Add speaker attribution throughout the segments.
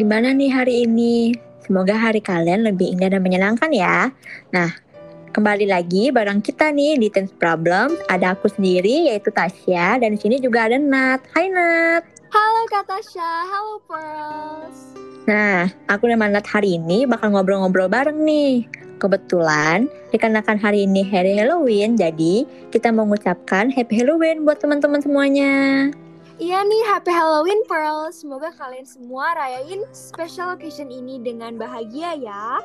Speaker 1: Gimana nih hari ini? Semoga hari kalian lebih indah dan menyenangkan ya. Nah, kembali lagi bareng kita nih di Tense Problem. Ada aku sendiri yaitu Tasya dan di sini juga ada Nat. Hai Nat.
Speaker 2: Halo Kak Tasya, halo Pearls.
Speaker 1: Nah, aku dan Nat hari ini bakal ngobrol-ngobrol bareng nih. Kebetulan, dikarenakan hari ini hari Halloween, jadi kita mengucapkan Happy Halloween buat teman-teman semuanya.
Speaker 2: Iya nih, Happy Halloween Pearl. Semoga kalian semua rayain special occasion ini dengan bahagia ya.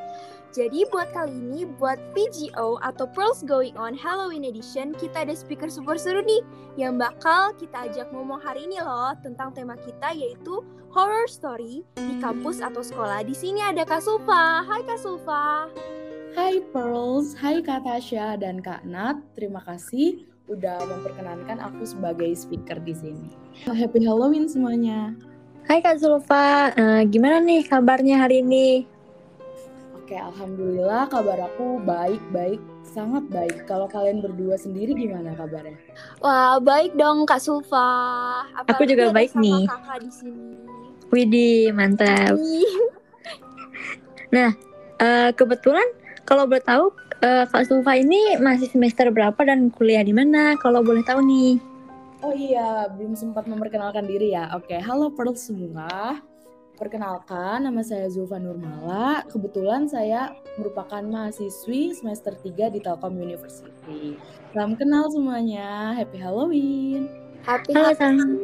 Speaker 2: Jadi buat kali ini, buat PGO atau Pearls Going On Halloween Edition, kita ada speaker super seru nih yang bakal kita ajak ngomong hari ini loh tentang tema kita yaitu horror story di kampus atau sekolah. Di sini ada Kak Sulfa. Hai Kak Sulfa.
Speaker 3: Hai Pearls, hai Kak Tasya dan Kak Nat. Terima kasih udah memperkenankan aku sebagai speaker di sini. Happy Halloween semuanya.
Speaker 1: Hai Kak Zulfa, uh, gimana nih kabarnya hari ini?
Speaker 3: Oke, alhamdulillah kabar aku baik-baik, sangat baik. Kalau kalian berdua sendiri gimana kabarnya?
Speaker 2: Wah, baik dong Kak Sulfa.
Speaker 1: Apalagi aku juga baik nih.
Speaker 2: Kakak di sini.
Speaker 1: Widih, mantap. nah, uh, kebetulan kalau boleh tahu uh, Kak Sulfa ini masih semester berapa dan kuliah di mana? Kalau boleh tahu nih.
Speaker 3: Oh iya, belum sempat memperkenalkan diri ya. Oke, halo Pearl semua. Perkenalkan, nama saya Zulfa Nurmala. Kebetulan saya merupakan mahasiswi semester 3 di Telkom University. Salam kenal semuanya. Happy Halloween.
Speaker 2: Happy
Speaker 1: Halo, salam.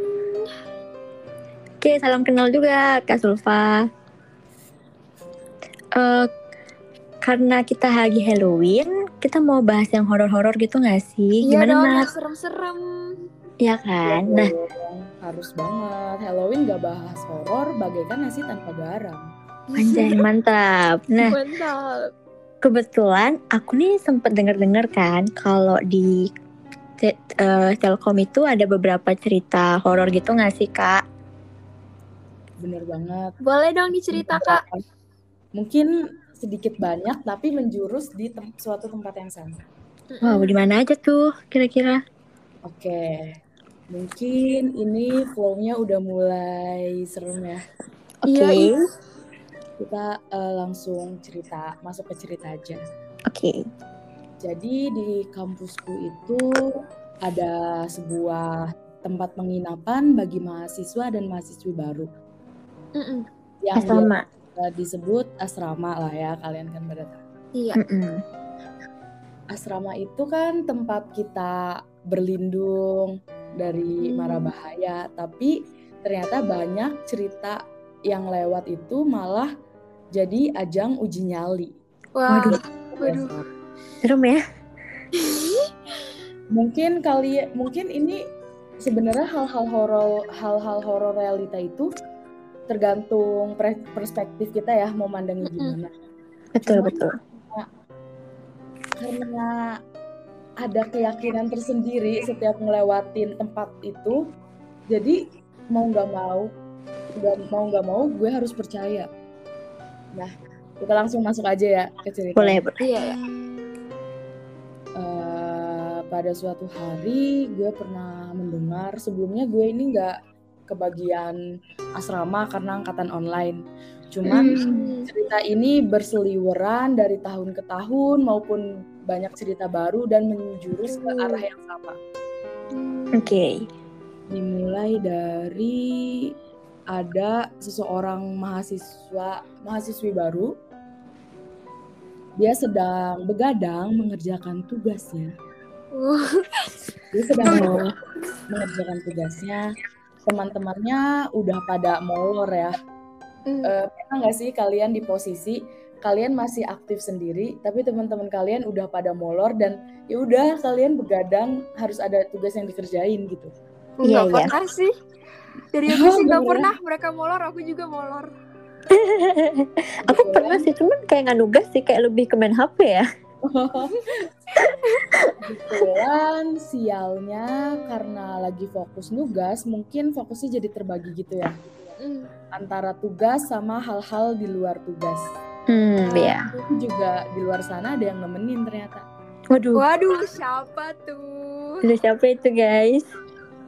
Speaker 1: Oke, salam kenal juga Kak Zulfa. Uh, karena kita lagi Halloween, kita mau bahas yang horor-horor gitu gak sih?
Speaker 2: Iya
Speaker 1: Gimana
Speaker 2: dong,
Speaker 1: Nat?
Speaker 2: serem-serem.
Speaker 1: Iya kan?
Speaker 3: Ya,
Speaker 1: nah,
Speaker 3: harus banget. Halloween gak bahas horor bagaikan nasi tanpa garam.
Speaker 1: Anjay, mantap. Nah,
Speaker 2: mantap.
Speaker 1: Kebetulan aku nih sempet denger-denger kan kalau di te uh, Telkom itu ada beberapa cerita horor gitu gak sih kak?
Speaker 3: Bener banget.
Speaker 2: Boleh dong dicerita kak.
Speaker 3: Mungkin sedikit banyak tapi menjurus di tem suatu tempat yang sama.
Speaker 1: Wow, di mana aja tuh kira-kira?
Speaker 3: Oke. Mungkin ini flow-nya udah mulai serem ya.
Speaker 1: Oke. Okay.
Speaker 2: Iya,
Speaker 3: Kita uh, langsung cerita, masuk ke cerita aja.
Speaker 1: Oke. Okay.
Speaker 3: Jadi di kampusku itu ada sebuah tempat penginapan bagi mahasiswa dan mahasiswi baru.
Speaker 2: Mm -mm.
Speaker 1: Yang Asrama
Speaker 3: disebut asrama lah ya kalian kan pada tahu.
Speaker 2: Iya.
Speaker 1: Mm -mm.
Speaker 3: Asrama itu kan tempat kita berlindung dari mara bahaya, tapi ternyata banyak cerita yang lewat itu malah jadi ajang uji nyali.
Speaker 2: Wah, waduh, waduh.
Speaker 1: Serem ya?
Speaker 3: mungkin kali mungkin ini sebenarnya hal-hal horor hal-hal horor realita itu tergantung perspektif kita ya mau mandangnya gimana.
Speaker 1: Betul Cuma, betul.
Speaker 3: Karena, karena ada keyakinan tersendiri setiap ngelewatin tempat itu, jadi mau nggak mau, nggak mau nggak mau, gue harus percaya. Nah, kita langsung masuk aja ya ke cerita.
Speaker 1: Boleh, boleh.
Speaker 2: Iya.
Speaker 3: Uh, pada suatu hari gue pernah mendengar sebelumnya gue ini nggak kebagian asrama karena angkatan online. Cuman hmm. cerita ini berseliweran dari tahun ke tahun maupun banyak cerita baru dan menjurus ke arah yang sama.
Speaker 1: Oke. Okay.
Speaker 3: Dimulai dari ada seseorang mahasiswa mahasiswi baru. Dia sedang begadang mengerjakan tugasnya. Dia sedang mengerjakan tugasnya teman-temannya udah pada molor ya. Mm. Uh, pernah nggak sih kalian di posisi kalian masih aktif sendiri, tapi teman-teman kalian udah pada molor dan ya udah kalian begadang harus ada tugas yang dikerjain gitu.
Speaker 2: Iya iya. pernah sih. Dari aku sih nggak pernah mereka molor, aku juga molor.
Speaker 1: aku pernah sih, cuman kayak nggak nugas sih, kayak lebih ke main HP ya.
Speaker 3: Kebetulan sialnya karena lagi fokus nugas, mungkin fokusnya jadi terbagi gitu ya. Mm. Antara tugas sama hal-hal di luar tugas.
Speaker 1: Hmm, iya.
Speaker 3: Nah, juga di luar sana ada yang nemenin ternyata.
Speaker 1: Waduh.
Speaker 2: Waduh, siapa tuh?
Speaker 1: Udah siapa itu, guys?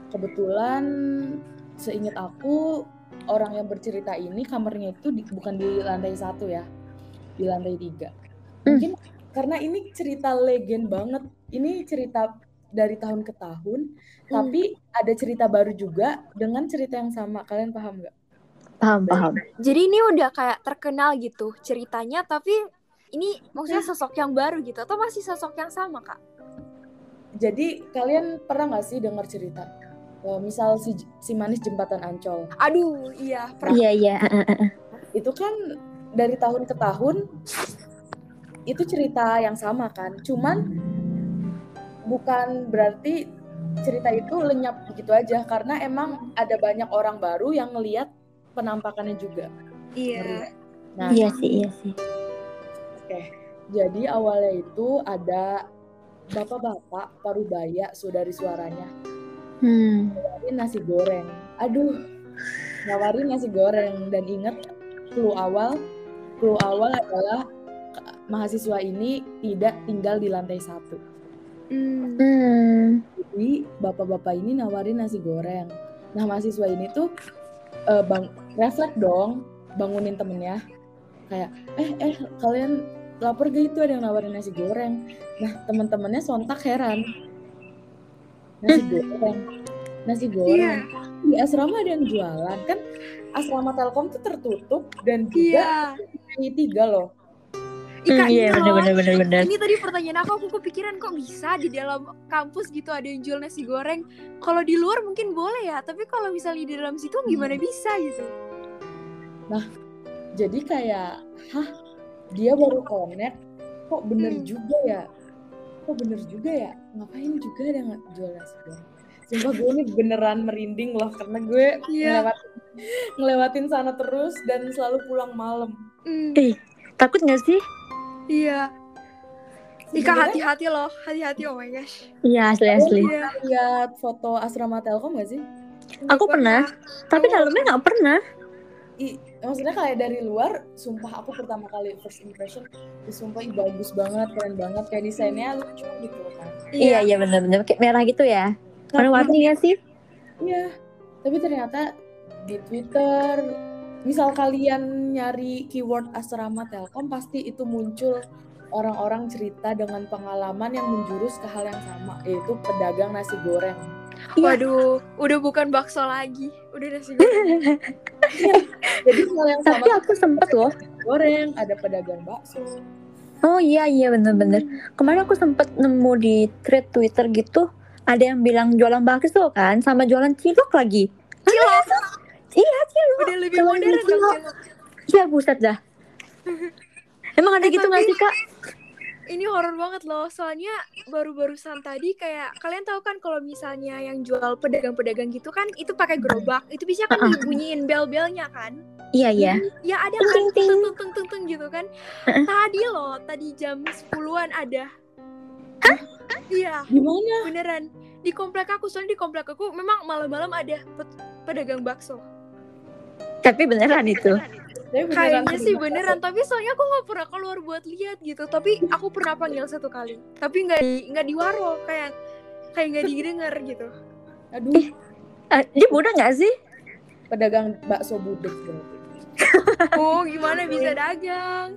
Speaker 3: Kebetulan seingat aku orang yang bercerita ini kamarnya itu di- bukan di lantai satu ya, di lantai tiga.
Speaker 1: Hmm.
Speaker 3: Mungkin karena ini cerita legend banget. Ini cerita dari tahun ke tahun, tapi ada cerita baru juga dengan cerita yang sama. Kalian paham nggak?
Speaker 1: Paham, paham.
Speaker 2: Jadi ini udah kayak terkenal gitu ceritanya, tapi ini maksudnya sosok yang baru gitu atau masih sosok yang sama kak?
Speaker 3: Jadi kalian pernah nggak sih dengar cerita? Eh, misal si si manis jembatan Ancol.
Speaker 2: Aduh, iya. pernah.
Speaker 1: Iya, iya.
Speaker 3: itu kan dari tahun ke tahun itu cerita yang sama kan. Cuman bukan berarti cerita itu lenyap begitu aja. Karena emang ada banyak orang baru yang ngelihat penampakannya juga.
Speaker 2: Iya.
Speaker 3: nah
Speaker 1: Iya sih, iya sih.
Speaker 3: oke. Jadi awalnya itu ada bapak-bapak parubaya saudari suaranya.
Speaker 1: Hmm.
Speaker 3: nawarin nasi goreng. Aduh nawarin nasi goreng. Dan ingat clue awal clue awal adalah mahasiswa ini tidak tinggal di lantai satu.
Speaker 2: Hmm.
Speaker 1: Hmm.
Speaker 3: jadi bapak-bapak ini nawarin nasi goreng. Nah mahasiswa ini tuh eh, bang refleks dong bangunin temennya. Kayak eh eh kalian lapar gak? Itu ada yang nawarin nasi goreng. Nah teman-temannya sontak heran. Nasi goreng. Nasi goreng. Di asrama ada yang jualan. Kan asrama Telkom tuh tertutup dan juga ini tiga loh
Speaker 1: Hmm, Iya,
Speaker 2: ini
Speaker 1: bener, bener, bener, bener.
Speaker 2: Ini tadi pertanyaan aku, aku kepikiran kok bisa di dalam kampus gitu ada yang jual nasi goreng. Kalau di luar mungkin boleh ya, tapi kalau misalnya di dalam situ gimana bisa gitu?
Speaker 3: jadi kayak hah dia baru connect kok bener
Speaker 2: Hmm.
Speaker 3: juga ya kok bener juga ya ngapain juga ada yang jual nasi goreng Sumpah gue ini beneran merinding loh karena gue
Speaker 2: Iya.
Speaker 3: ngelewatin, ngelewatin sana terus dan selalu pulang malam.
Speaker 2: Hmm,
Speaker 1: Ih, takut gak sih?
Speaker 2: Iya. Ika hati-hati loh, hati-hati oh my gosh.
Speaker 1: Iya, asli asli.
Speaker 2: Iya.
Speaker 3: lihat foto asrama Telkom gak sih?
Speaker 1: Aku pernah, tapi dalamnya nggak pernah.
Speaker 3: I, maksudnya kayak dari luar, sumpah aku pertama kali first impression, sumpah bagus banget, keren banget, kayak desainnya lucu gitu kan.
Speaker 1: Iya, iya bener-bener kayak merah gitu ya. Warna-warni ya sih?
Speaker 3: Iya, tapi ternyata di Twitter, misal kalian nyari keyword asrama Telkom, pasti itu muncul orang-orang cerita dengan pengalaman yang menjurus ke hal yang sama, yaitu pedagang nasi goreng.
Speaker 1: Iya.
Speaker 2: Waduh, udah bukan bakso lagi, udah nasi goreng.
Speaker 3: Jadi hal yang sama
Speaker 1: Tapi aku sempet loh.
Speaker 3: goreng, ada pedagang bakso.
Speaker 1: Oh iya iya bener-bener. Kemarin aku sempet nemu di thread Twitter gitu, ada yang bilang jualan bakso kan, sama jualan cilok lagi.
Speaker 2: Cilok,
Speaker 1: Iya cilok.
Speaker 2: udah lebih
Speaker 1: Jualan
Speaker 2: modern dong
Speaker 1: cilok.
Speaker 2: cilok.
Speaker 1: Iya buset dah. Emang ada
Speaker 2: Eh,
Speaker 1: gitu nggak sih kak?
Speaker 2: Ini horor banget loh, soalnya baru-barusan tadi kayak kalian tahu kan kalau misalnya yang jual pedagang-pedagang gitu kan itu pakai gerobak, itu bisa kan
Speaker 1: Uh-uh.
Speaker 2: dibunyiin bel-belnya kan?
Speaker 1: Iya iya.
Speaker 2: Ya ada kan tung tung tung tung tung gitu kan.
Speaker 1: Uh-uh.
Speaker 2: Tadi loh, tadi jam 10-an ada. Iya,
Speaker 3: Gimana?
Speaker 2: beneran. Di komplek aku, soalnya di komplek aku memang malam-malam ada pe- pedagang bakso.
Speaker 1: Tapi beneran itu.
Speaker 3: Tapi beneran
Speaker 2: Kayaknya sih beneran, tapi soalnya aku nggak pernah keluar buat lihat gitu. Tapi aku pernah panggil satu kali, tapi nggak di nggak di waro, kayak kayak nggak didengar gitu.
Speaker 3: Aduh,
Speaker 1: Eh, dia muda nggak sih?
Speaker 3: pedagang bakso budek.
Speaker 2: Oh, gimana bisa dagang?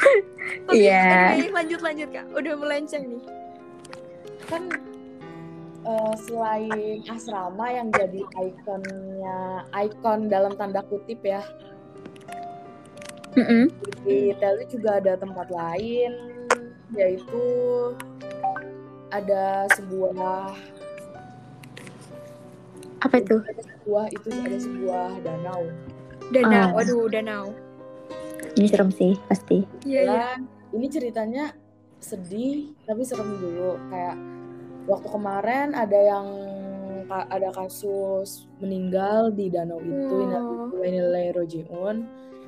Speaker 1: Iya.
Speaker 2: anyway, lanjut lanjut kak, udah melenceng nih.
Speaker 3: kan eh, selain asrama yang jadi ikonnya ikon dalam tanda kutip ya
Speaker 1: Mm-mm.
Speaker 3: di Telu juga ada tempat lain yaitu ada sebuah
Speaker 1: Apa itu?
Speaker 3: ada sebuah itu ada sebuah danau
Speaker 2: Danau,
Speaker 1: Ah.
Speaker 2: waduh danau.
Speaker 1: Ini serem sih pasti.
Speaker 2: Iya iya.
Speaker 3: Dan ini ceritanya sedih tapi serem dulu kayak waktu kemarin ada yang ada kasus meninggal di danau itu
Speaker 2: Oh.
Speaker 3: Inalillahi rojiun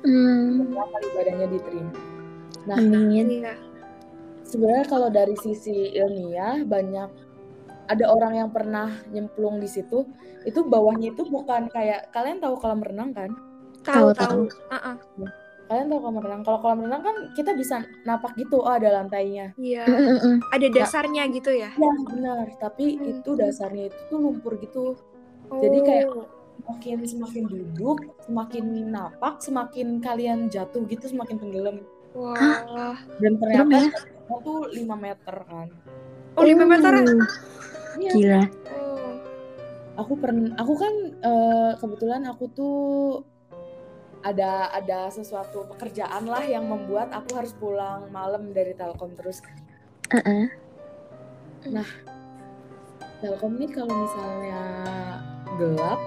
Speaker 1: Hmm.
Speaker 3: ibadahnya diterima. Nah,
Speaker 1: Amin.
Speaker 2: Iya.
Speaker 3: sebenarnya kalau dari sisi ilmiah banyak ada orang yang pernah nyemplung di situ, itu bawahnya itu bukan kayak kalian tahu kolam renang kan?
Speaker 2: Tahu
Speaker 1: Tahu,
Speaker 2: tahu. Ah, ah.
Speaker 3: Kalian tahu kolam renang. Kalau kolam renang kan kita bisa napak gitu, oh ada lantainya.
Speaker 2: Iya.
Speaker 1: Mm-mm.
Speaker 2: Ada dasarnya gitu ya.
Speaker 3: Ya benar, tapi
Speaker 2: Hmm.
Speaker 3: itu dasarnya itu tuh lumpur gitu. Jadi kayak-
Speaker 2: Oh.
Speaker 3: semakin semakin duduk, semakin napak, semakin kalian jatuh gitu, semakin tenggelam.
Speaker 2: Wah.
Speaker 3: Dan ternyata
Speaker 1: ya?
Speaker 3: tuh 5 meter kan.
Speaker 2: Oh, lima meter.
Speaker 1: Uh,
Speaker 3: Iya.
Speaker 1: Gila.
Speaker 2: Oh.
Speaker 3: Aku pernah, aku kan eh, kebetulan aku tuh ada ada sesuatu pekerjaan lah yang membuat aku harus pulang malam dari Telkom terus.
Speaker 1: Heeh.
Speaker 3: Telkom nih kalau misalnya gelap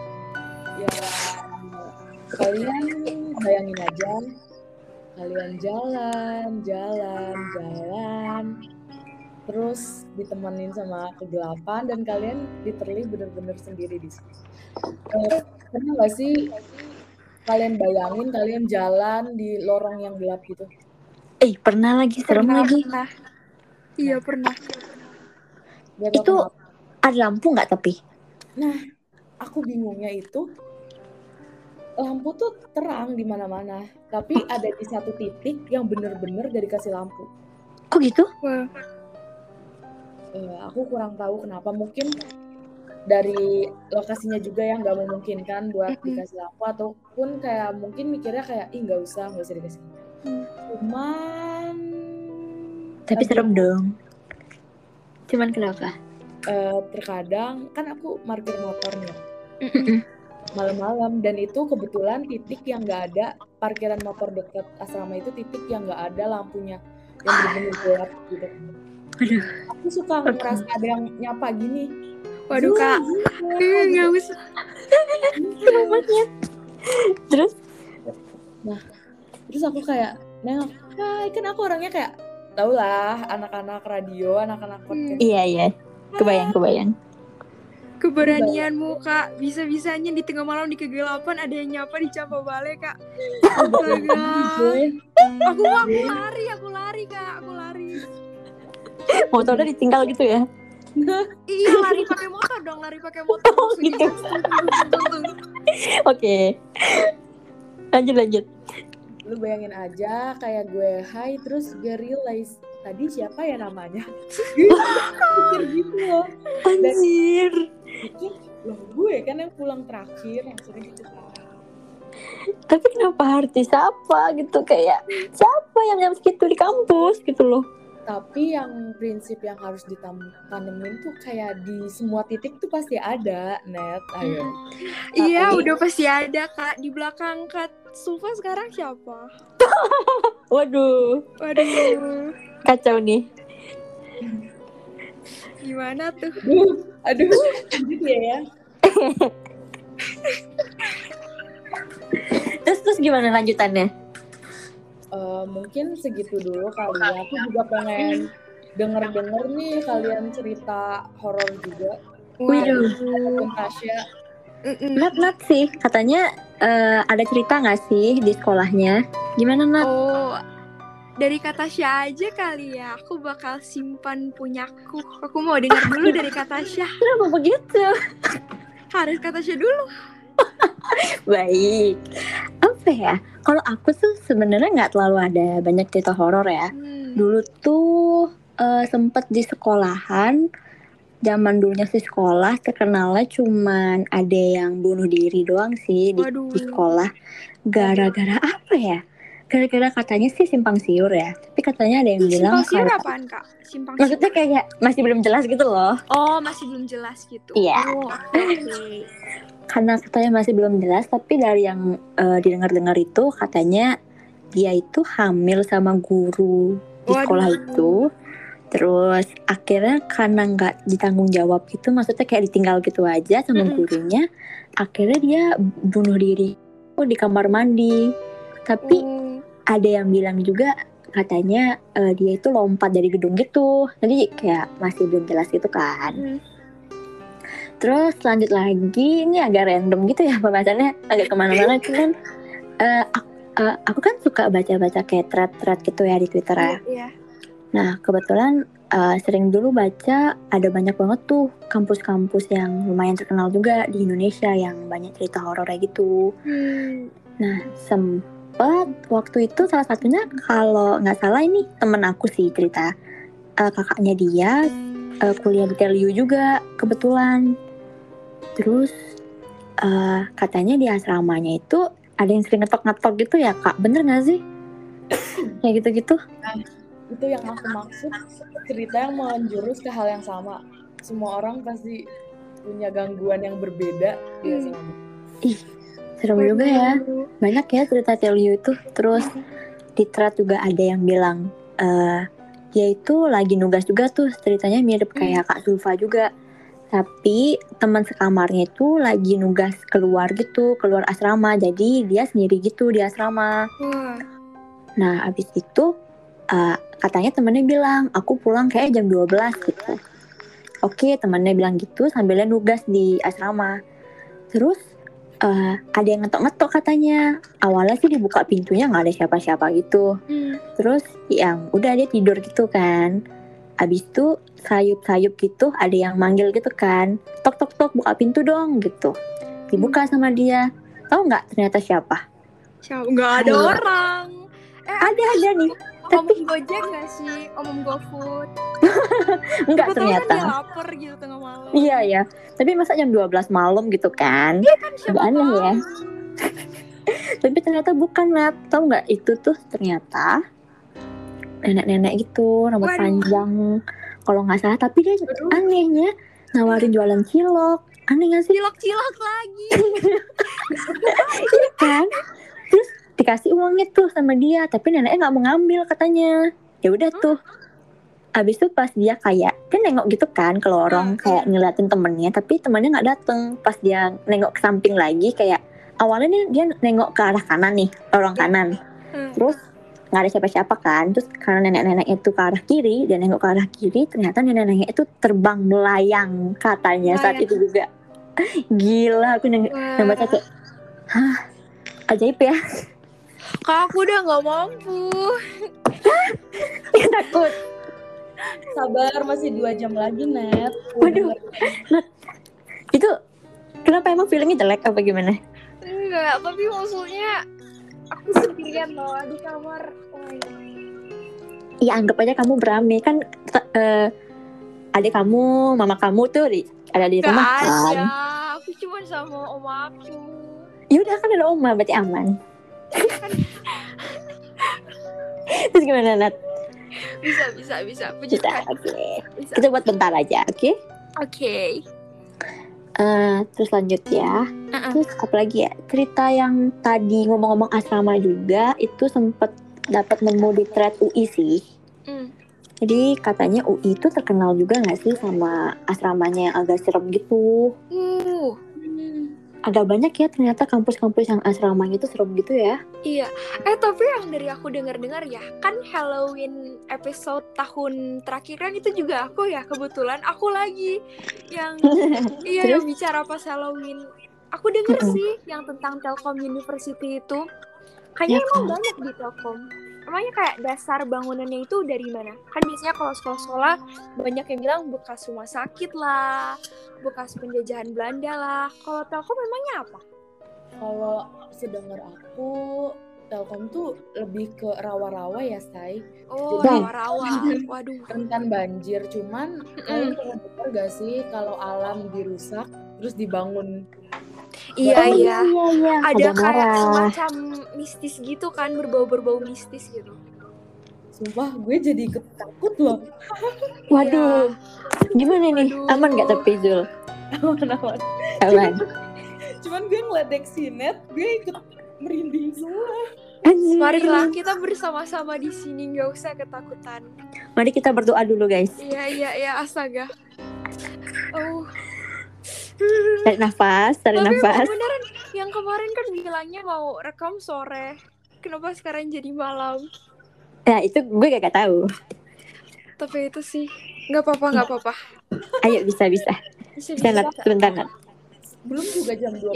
Speaker 3: ya kalian bayangin aja kalian jalan jalan jalan terus ditemenin sama kegelapan dan kalian literally bener-bener sendiri di sini. Eh, pernah nggak sih kalian bayangin kalian jalan di lorong yang gelap gitu?
Speaker 1: Eh, pernah lagi serem
Speaker 2: Pernah,
Speaker 1: lagi.
Speaker 2: pernah. Iya, pernah.
Speaker 3: Gak tau
Speaker 1: Itu-
Speaker 3: kenapa.
Speaker 1: Ada lampu nggak tapi?
Speaker 3: aku bingungnya itu lampu tuh terang di mana-mana, tapi ada di satu titik yang bener-bener gak dikasih lampu.
Speaker 1: Kok gitu?
Speaker 2: Wah.
Speaker 3: Eh, aku kurang tahu kenapa. Mungkin dari lokasinya juga yang nggak memungkinkan buat
Speaker 2: Mm-mm.
Speaker 3: dikasih lampu ataupun kayak mungkin mikirnya kayak ih nggak usah nggak usah dikasih.
Speaker 2: Hmm.
Speaker 3: Cuman
Speaker 1: Tapi
Speaker 3: lagi-
Speaker 1: serem dong. Cuman kenapa?
Speaker 3: eh, terkadang kan aku parkir motornya
Speaker 2: Mm-mm.
Speaker 3: malam-malam dan itu kebetulan titik yang nggak ada parkiran motor dekat asrama itu titik yang nggak ada lampunya yang benar-benar gelap gitu.
Speaker 1: Aduh.
Speaker 3: Aku suka ngerasa ada yang nyapa gini.
Speaker 2: Waduh,
Speaker 3: "Zul,
Speaker 2: Kak.
Speaker 3: Zul,
Speaker 2: Eh,
Speaker 3: gitu.
Speaker 2: nggak usah.
Speaker 1: Terus?
Speaker 3: Terus aku kayak nengok, hai kan aku orangnya kayak tau lah anak-anak radio, anak-anak podcast.
Speaker 1: Iya, iya. Kebayang, kebayang.
Speaker 2: Keberanianmu, Kak. Bisa-bisanya di tengah malam di kegelapan ada yang nyapa di Campa Bale, Kak. Astaga. Aku aku lari, aku lari, Kak. Aku lari.
Speaker 1: Motornya ditinggal gitu ya?
Speaker 2: Iya, lari pakai motor dong, lari pakai motor.
Speaker 1: Oh, gitu.
Speaker 2: Untung.
Speaker 1: Oke. Lanjut, lanjut.
Speaker 3: Lu bayangin aja kayak gue hai terus gue realize tadi siapa ya namanya? Pikir gitu loh.
Speaker 1: Anjir.
Speaker 3: Loh gue kan yang pulang terakhir maksudnya gitu kan.
Speaker 1: Tapi kenapa harus disapa gitu? Kayak siapa yang jam segitu di kampus gitu loh.
Speaker 3: Tapi yang prinsip yang harus ditanemin tuh kayak di semua titik tuh pasti ada, Net. Ayo.
Speaker 2: Iya, udah pasti ada, Kak. Di belakang Kak Sulfa sekarang siapa?
Speaker 1: Waduh,
Speaker 2: Waduh,
Speaker 1: kacau nih.
Speaker 2: gimana tuh?
Speaker 3: Aduh, aduh, gitu ya ya.
Speaker 1: Terus terus gimana lanjutannya?
Speaker 3: Eh, mungkin segitu dulu kali ya. Aku juga pengen denger-denger nih kalian cerita horor juga.
Speaker 1: Waduh.
Speaker 3: Tasya.
Speaker 1: Nat Nat sih katanya eh, ada cerita nggak sih di sekolahnya? Gimana Nat?
Speaker 2: Oh, dari kata Tasya aja kali ya. Aku bakal simpan punyaku. Aku mau dengar dulu dari kata Tasya.
Speaker 1: Kenapa begitu?
Speaker 2: Harus kata Tasya dulu.
Speaker 1: Baik. Apa ya? Kalau aku tuh sebenarnya nggak terlalu ada banyak cerita horor ya.
Speaker 2: Hmm.
Speaker 1: Dulu tuh eh, sempet di sekolahan. Zaman dulunya sih sekolah terkenalnya cuman ada yang bunuh diri doang sih di,
Speaker 2: Waduh.
Speaker 1: di sekolah. Gara-gara apa ya? Gara-gara katanya sih simpang siur ya. Tapi katanya ada yang bilang
Speaker 2: Simpang siur
Speaker 1: kalau-
Speaker 2: apaan, Kak? Simpang
Speaker 1: maksudnya kayak masih belum jelas gitu loh.
Speaker 2: Oh, masih belum jelas gitu.
Speaker 1: Iya.
Speaker 2: Oh, oke.
Speaker 1: Karena katanya masih belum jelas tapi dari yang eh, didengar-dengar itu katanya dia itu hamil sama guru di
Speaker 2: Waduh.
Speaker 1: sekolah itu terus akhirnya karena nggak ditanggung jawab gitu maksudnya kayak ditinggal gitu aja sama
Speaker 2: Mm-mm.
Speaker 1: gurunya akhirnya dia bunuh diri di kamar mandi tapi
Speaker 2: Oh.
Speaker 1: ada yang bilang juga katanya eh, dia itu lompat dari gedung gitu jadi kayak masih belum jelas gitu kan
Speaker 2: Hmm.
Speaker 1: Terus lanjut lagi, ini agak random gitu ya pembahasannya agak ke mana-mana cuman eh, aku, eh, aku kan suka baca-baca kayak thread-thread gitu ya di Twitter ya.
Speaker 2: Iya.
Speaker 1: Nah kebetulan eh, sering dulu baca ada banyak banget tuh kampus-kampus yang lumayan terkenal juga di Indonesia yang banyak cerita horor kayak gitu.
Speaker 2: Hmm.
Speaker 1: Nah sempet waktu itu salah satunya kalau nggak salah ini temen aku sih cerita Eh, kakaknya dia eh, kuliah di TLU juga kebetulan. Terus eh, katanya di asramanya itu ada yang sering ngetok-ngetok gitu ya kak, bener gak sih? Kayak gitu-gitu.
Speaker 3: itu yang aku maksud cerita yang menjurus ke hal yang sama semua orang pasti punya gangguan yang berbeda di
Speaker 2: Hmm.
Speaker 3: asrama
Speaker 1: Serem juga ya. Banyak ya cerita tell you itu. Terus di thread juga ada yang bilang eh dia itu lagi nugas juga tuh ceritanya mirip kayak Kak Zulfa juga. Tapi teman sekamarnya itu lagi nugas keluar gitu, keluar asrama. Jadi dia sendiri gitu di asrama.
Speaker 2: Wah.
Speaker 1: Nah, abis itu eh, katanya temennya bilang, aku pulang kayak jam 12 gitu. Oke, temennya bilang gitu sambilnya nugas di asrama. Terus eh, ada yang ngetok-ngetok katanya. Awalnya sih dibuka pintunya nggak ada siapa-siapa gitu.
Speaker 2: Hmm.
Speaker 1: Terus yang udah dia tidur gitu kan. Abis itu sayup-sayup gitu ada yang manggil gitu kan. Tok tok tok buka pintu dong gitu. Dibuka sama dia. Tahu nggak ternyata siapa?
Speaker 2: Siapa? Nggak ada
Speaker 1: Ayo.
Speaker 2: orang. Eh,
Speaker 1: Ada ada nih.
Speaker 2: Om Gojek nggak sih? Om GoFood.
Speaker 1: Enggak ternyata.
Speaker 2: Kan lapar gitu tengah malam.
Speaker 1: Iya ya. Tapi masa jam 12 malam gitu kan?
Speaker 2: Kan siapa
Speaker 1: aneh ya. Tapi ternyata bukan Nat. Tahu nggak itu tuh ternyata nenek-nenek gitu, rambut
Speaker 2: Waduh.
Speaker 1: panjang. Kalau nggak salah, tapi dia
Speaker 3: Aduh.
Speaker 1: anehnya nawarin jualan cilok. Aneh nggak sih
Speaker 2: Cilok-cilok lagi.
Speaker 1: kan? Terus dikasih uangnya tuh sama dia, tapi neneknya nggak mau ngambil katanya. Ya udah tuh. Abis itu pas dia kayak dia nengok gitu kan ke lorong
Speaker 2: Hmm.
Speaker 1: kayak ngeliatin temennya, tapi temennya nggak dateng. Pas dia nengok ke samping lagi kayak awalnya dia nengok ke arah kanan nih, lorong kanan.
Speaker 2: Hmm.
Speaker 1: Terus nggak ada siapa-siapa kan. Terus karena nenek-nenek itu ke arah kiri dan nengok ke arah kiri, ternyata nenek-nenek itu terbang melayang katanya saat
Speaker 2: Melayang.
Speaker 1: itu juga. Gila, aku neng yang baca kayak, hah, ajaib ya.
Speaker 2: Kak aku udah nggak mampu.
Speaker 1: Takut.
Speaker 3: sabar masih dua jam lagi net
Speaker 1: Waduh. Itu kenapa emang feelingnya jelek apa gimana?
Speaker 2: Enggak, tapi maksudnya aku sendirian loh di kamar. Oh.
Speaker 1: Iya anggap aja kamu berame kan eh, adik kamu, mama kamu tuh di, ada di
Speaker 2: Gak
Speaker 1: rumah
Speaker 2: ada.
Speaker 1: kan?
Speaker 2: Aku cuma sama om aku.
Speaker 1: Ya udah kan ada oma berarti aman. Terus gimana Nat?
Speaker 2: Bisa, bisa, bisa.
Speaker 1: Kita
Speaker 2: Pujikan.
Speaker 1: oke.
Speaker 2: Bisa.
Speaker 1: Kita buat bentar aja, oke?
Speaker 2: Oke.
Speaker 1: Eh, terus lanjut ya.
Speaker 2: Uh-uh.
Speaker 1: Terus apa lagi ya? Cerita yang tadi ngomong-ngomong asrama juga itu sempet dapat nemu di thread UI sih.
Speaker 2: Hmm.
Speaker 1: Jadi katanya UI itu terkenal juga nggak sih sama asramanya yang agak serem gitu.
Speaker 2: Uh,
Speaker 1: Agak banyak ya ternyata kampus-kampus yang asramanya itu serem gitu ya.
Speaker 2: iya. Eh tapi yang dari aku dengar-dengar ya, kan Halloween episode tahun terakhir kan itu juga aku ya kebetulan aku lagi yang iya yang bicara pas Halloween. Aku denger sih yang tentang Telkom University itu. Kayaknya
Speaker 1: Ya
Speaker 2: emang
Speaker 1: kan?
Speaker 2: banyak di Telkom. Emangnya kayak dasar bangunannya itu dari mana? Kan biasanya kalau sekolah-sekolah banyak yang bilang bekas rumah sakit lah, bekas penjajahan Belanda lah. Kalau Telkom memangnya apa?
Speaker 3: kalau sedengar aku Telkom tuh lebih ke rawa-rawa ya say
Speaker 2: Oh, rawa-rawa. Waduh.
Speaker 3: rentan banjir cuman kalian pernah dengar gak sih kalau alam dirusak terus dibangun
Speaker 2: Iya,
Speaker 3: Oh,
Speaker 2: iya.
Speaker 1: iya, iya.
Speaker 2: Ada kayak
Speaker 1: marah.
Speaker 2: semacam mistis gitu kan, berbau-berbau mistis gitu.
Speaker 3: sumpah gue jadi ikut takut loh
Speaker 1: Waduh, gimana nih?
Speaker 2: Waduh.
Speaker 1: Aman nggak tapi Zul?
Speaker 3: awan-awan
Speaker 1: Aman.
Speaker 3: cuman gue ngeledek si net gue ikut merinding semua
Speaker 1: Anjir.
Speaker 2: Marilah kita bersama-sama di sini, nggak usah ketakutan.
Speaker 1: Mari kita berdoa dulu guys.
Speaker 2: Iya, iya, iya, astaga. Oh,
Speaker 1: Tarik nafas, tarik
Speaker 2: tapi
Speaker 1: nafas.
Speaker 2: beneran yang kemarin kan bilangnya mau rekam sore. Kenapa sekarang jadi malam?
Speaker 1: Nah itu gue gak, gak tahu.
Speaker 2: Tapi itu sih nggak apa-apa, nggak apa-apa.
Speaker 1: Ayo bisa bisa.
Speaker 2: Bisa,
Speaker 1: Bisa Nat.
Speaker 3: belum juga jam 12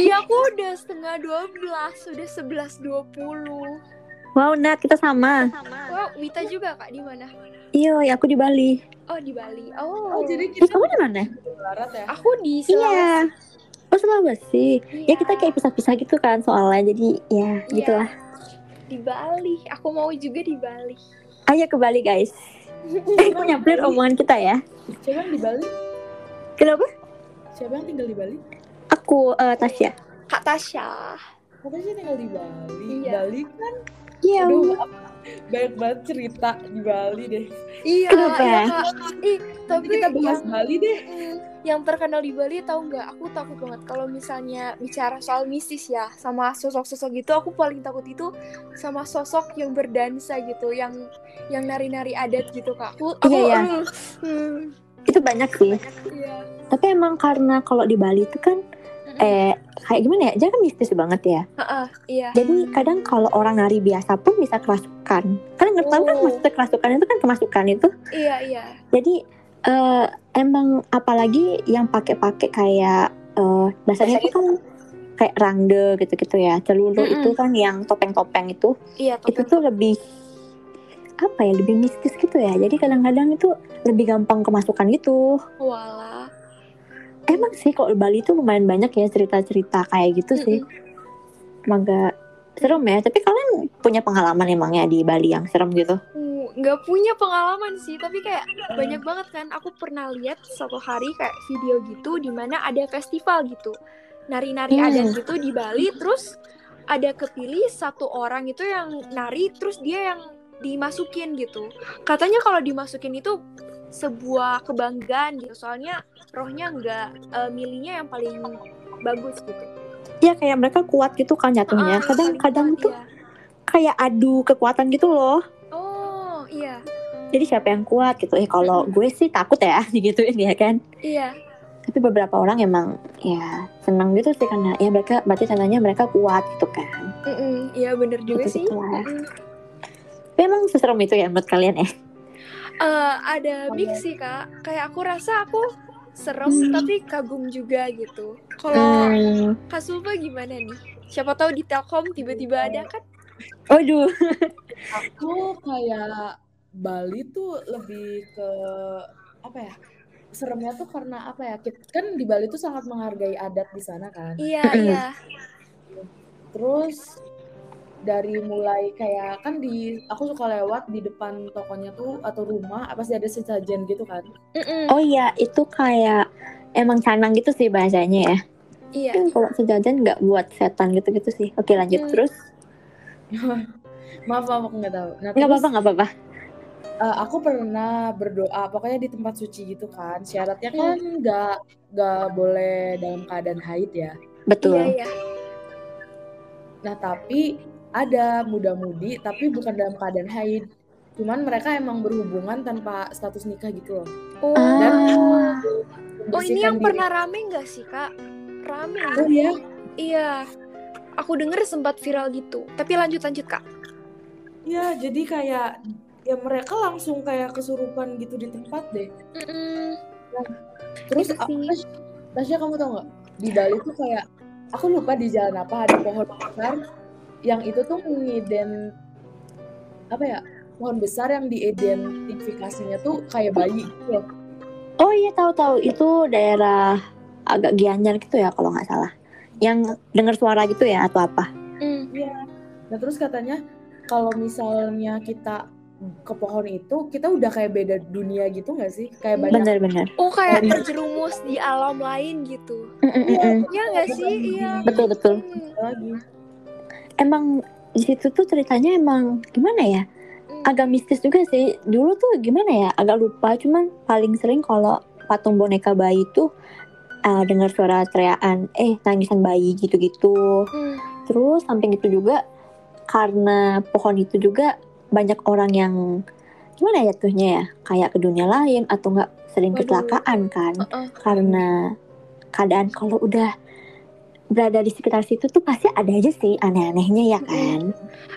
Speaker 2: Iya, aku udah setengah 12, udah 11.20.
Speaker 1: Wow Nat kita sama.
Speaker 2: Wow, Wita juga kak di mana?
Speaker 1: Iya, ya, aku di Bali.
Speaker 2: Oh di Bali.
Speaker 3: oh
Speaker 2: Oh,
Speaker 3: jadi
Speaker 1: Eh
Speaker 3: kita
Speaker 1: kamu di mana?
Speaker 3: barat ya
Speaker 2: aku di Sulawesi.
Speaker 1: Iya. Oh Sulawesi. Ya
Speaker 2: Iya,
Speaker 1: kita kayak pisah-pisah gitu kan soalnya. Jadi ya
Speaker 2: Iya.
Speaker 1: gitulah.
Speaker 2: di Bali. Aku mau juga di Bali.
Speaker 1: Ayo ke Bali guys. Eh kok nyamperin omongan kita ya?
Speaker 3: coba di Bali
Speaker 1: Kenapa?
Speaker 3: Siapa yang tinggal di Bali?
Speaker 1: Aku eh, Tasya.
Speaker 2: Kak Tasya.
Speaker 3: Katanya sih tinggal di Bali.
Speaker 2: Iya.
Speaker 3: Bali kan,
Speaker 1: Iya.
Speaker 3: aduh, banyak banget cerita di Bali deh.
Speaker 2: Iya,
Speaker 1: Kenapa?
Speaker 2: iya Kak. Ih,
Speaker 3: Tapi
Speaker 2: tapi
Speaker 3: kita bahas
Speaker 2: yang,
Speaker 3: Bali deh.
Speaker 2: mm, yang terkenal di Bali tahu nggak? Aku takut banget kalau misalnya bicara soal mistis ya, sama sosok-sosok gitu. Aku paling takut itu sama sosok yang berdansa gitu, yang yang nari-nari adat gitu kak. Aku, aku
Speaker 1: Iya, iya.
Speaker 2: aduh, hmm,
Speaker 1: Itu banyak sih.
Speaker 2: iya.
Speaker 1: Tapi emang karena kalau di Bali itu kan. Eh kayak gimana ya? Kan mistis banget ya.
Speaker 2: Heeh, iya.
Speaker 1: Jadi kadang kalau orang nari biasa pun bisa kerasukan. Kalian ngerti tahu kan
Speaker 2: Oh.
Speaker 1: maksudnya kerasukan itu kan kemasukan itu.
Speaker 2: Iya, iya.
Speaker 1: Jadi eh, emang apalagi yang pakai-pakai kayak eh bahasanya itu kan kayak rangde gitu-gitu ya. Celulu
Speaker 2: Mm-mm.
Speaker 1: itu kan yang topeng-topeng itu
Speaker 2: Iya,
Speaker 1: itu
Speaker 2: topeng.
Speaker 1: tuh lebih apa ya lebih mistis gitu ya jadi kadang-kadang itu lebih gampang kemasukan gitu
Speaker 2: Walah.
Speaker 1: Emang sih kalau Bali tuh lumayan banyak ya cerita-cerita kayak gitu sih. Emang gak serem ya tapi kalian punya pengalaman emangnya di Bali yang serem gitu?
Speaker 2: Uh, nggak punya pengalaman sih tapi kayak banyak banget kan. Aku pernah lihat suatu hari kayak video gitu di mana ada festival gitu. Nari-nari
Speaker 1: Hmm.
Speaker 2: adat gitu di Bali terus ada kepilih satu orang itu yang nari terus dia yang dimasukin gitu. Katanya kalau dimasukin itu sebuah kebanggaan gitu. Soalnya rohnya nggak eh, milihnya yang paling bagus gitu.
Speaker 1: Ya kayak mereka kuat gitu kan
Speaker 2: Ah,
Speaker 1: jatuhnya kadang-kadang
Speaker 2: paling
Speaker 1: tuh
Speaker 2: kuat, iya.
Speaker 1: kayak adu kekuatan gitu loh.
Speaker 2: Oh iya.
Speaker 1: Jadi siapa yang kuat gitu? Eh kalau gue sih takut ya digituin ya kan.
Speaker 2: Iya.
Speaker 1: Tapi beberapa orang emang ya senang gitu sih karena ya mereka berarti tandanya mereka kuat gitu kan.
Speaker 2: Iya bener juga sih.
Speaker 1: Gitu-gitulah.
Speaker 2: Mm.
Speaker 1: Tapi emang seserem itu ya menurut kalian ya?
Speaker 2: Eh, ada mix sih kak kayak aku rasa aku serem
Speaker 1: Hmm.
Speaker 2: tapi kagum juga gitu kalau
Speaker 1: Hmm.
Speaker 2: kak Sulfa gimana nih siapa tahu di Telkom tiba-tiba ada kan
Speaker 1: Waduh.
Speaker 3: Aku kayak Bali tuh lebih ke apa ya? Seremnya tuh karena apa ya? kit- Kan di Bali tuh sangat menghargai adat di sana kan.
Speaker 2: iya
Speaker 1: Mm-mm.
Speaker 2: iya
Speaker 3: Terus dari mulai kayak kan di aku suka lewat di depan tokonya tuh atau rumah pasti ada sesajen gitu kan.
Speaker 2: Mm-mm,
Speaker 1: Oh iya, itu kayak emang canang gitu sih bahasanya ya.
Speaker 2: iya
Speaker 1: Kan kalau sejajan nggak buat setan gitu-gitu sih. Oke lanjut
Speaker 2: Hmm.
Speaker 1: terus.
Speaker 3: Maaf, maaf aku nggak tahu. Nah,
Speaker 1: Nggak apa-apa, nggak apa-apa.
Speaker 3: eh, aku pernah berdoa pokoknya di tempat suci gitu kan. Syaratnya kan nggak nggak boleh dalam keadaan haid ya.
Speaker 1: Betul.
Speaker 2: iya iya
Speaker 3: Nah, tapi ada muda-mudi tapi bukan dalam keadaan haid. Cuman mereka emang berhubungan tanpa status nikah gitu loh.
Speaker 2: oh
Speaker 3: Dan
Speaker 1: Ah.
Speaker 2: oh ini yang
Speaker 3: diri.
Speaker 2: pernah rame nggak sih kak rame
Speaker 3: Oh iya,
Speaker 2: iya aku denger sempat viral gitu tapi lanjut lanjut kak
Speaker 3: iya jadi kayak ya mereka langsung kayak kesurupan gitu di tempat deh.
Speaker 2: Mm-mm,
Speaker 3: Terus
Speaker 2: Itu
Speaker 3: a-
Speaker 2: sih.
Speaker 3: Tasya, Tasya kamu tau nggak di Bali tuh kayak aku lupa di jalan apa ada pohon besar yang itu tuh mengident apa ya pohon besar yang diidentifikasinya tuh kayak bayi gitu loh.
Speaker 1: Oh iya tahu-tahu itu daerah agak Gianyar gitu ya kalau nggak salah. Yang dengar suara gitu ya atau apa?
Speaker 2: mm.
Speaker 3: Nah terus katanya kalau misalnya kita ke pohon itu kita udah kayak beda dunia gitu nggak sih? Kayak banyak
Speaker 1: Bener-bener.
Speaker 2: oh kayak terjerumus di alam lain gitu. Iya nggak sih iya
Speaker 1: Betul betul.
Speaker 2: Mm,
Speaker 3: lagi.
Speaker 1: Emang di situ tuh ceritanya emang gimana ya?
Speaker 2: mm.
Speaker 1: agak mistis juga sih. Dulu tuh gimana ya? Agak lupa. Cuman paling sering kalau patung boneka bayi tuh uh, dengar suara teriakan, eh tangisan bayi gitu-gitu.
Speaker 2: Mm.
Speaker 1: Terus samping itu juga karena pohon itu juga banyak orang yang gimana ya tuhnya ya? Kayak ke dunia lain atau enggak sering
Speaker 2: Waduh.
Speaker 1: kecelakaan kan?
Speaker 2: Uh-uh.
Speaker 1: Karena keadaan kalau udah berada di sekitar situ tuh pasti ada aja sih aneh-anehnya ya kan.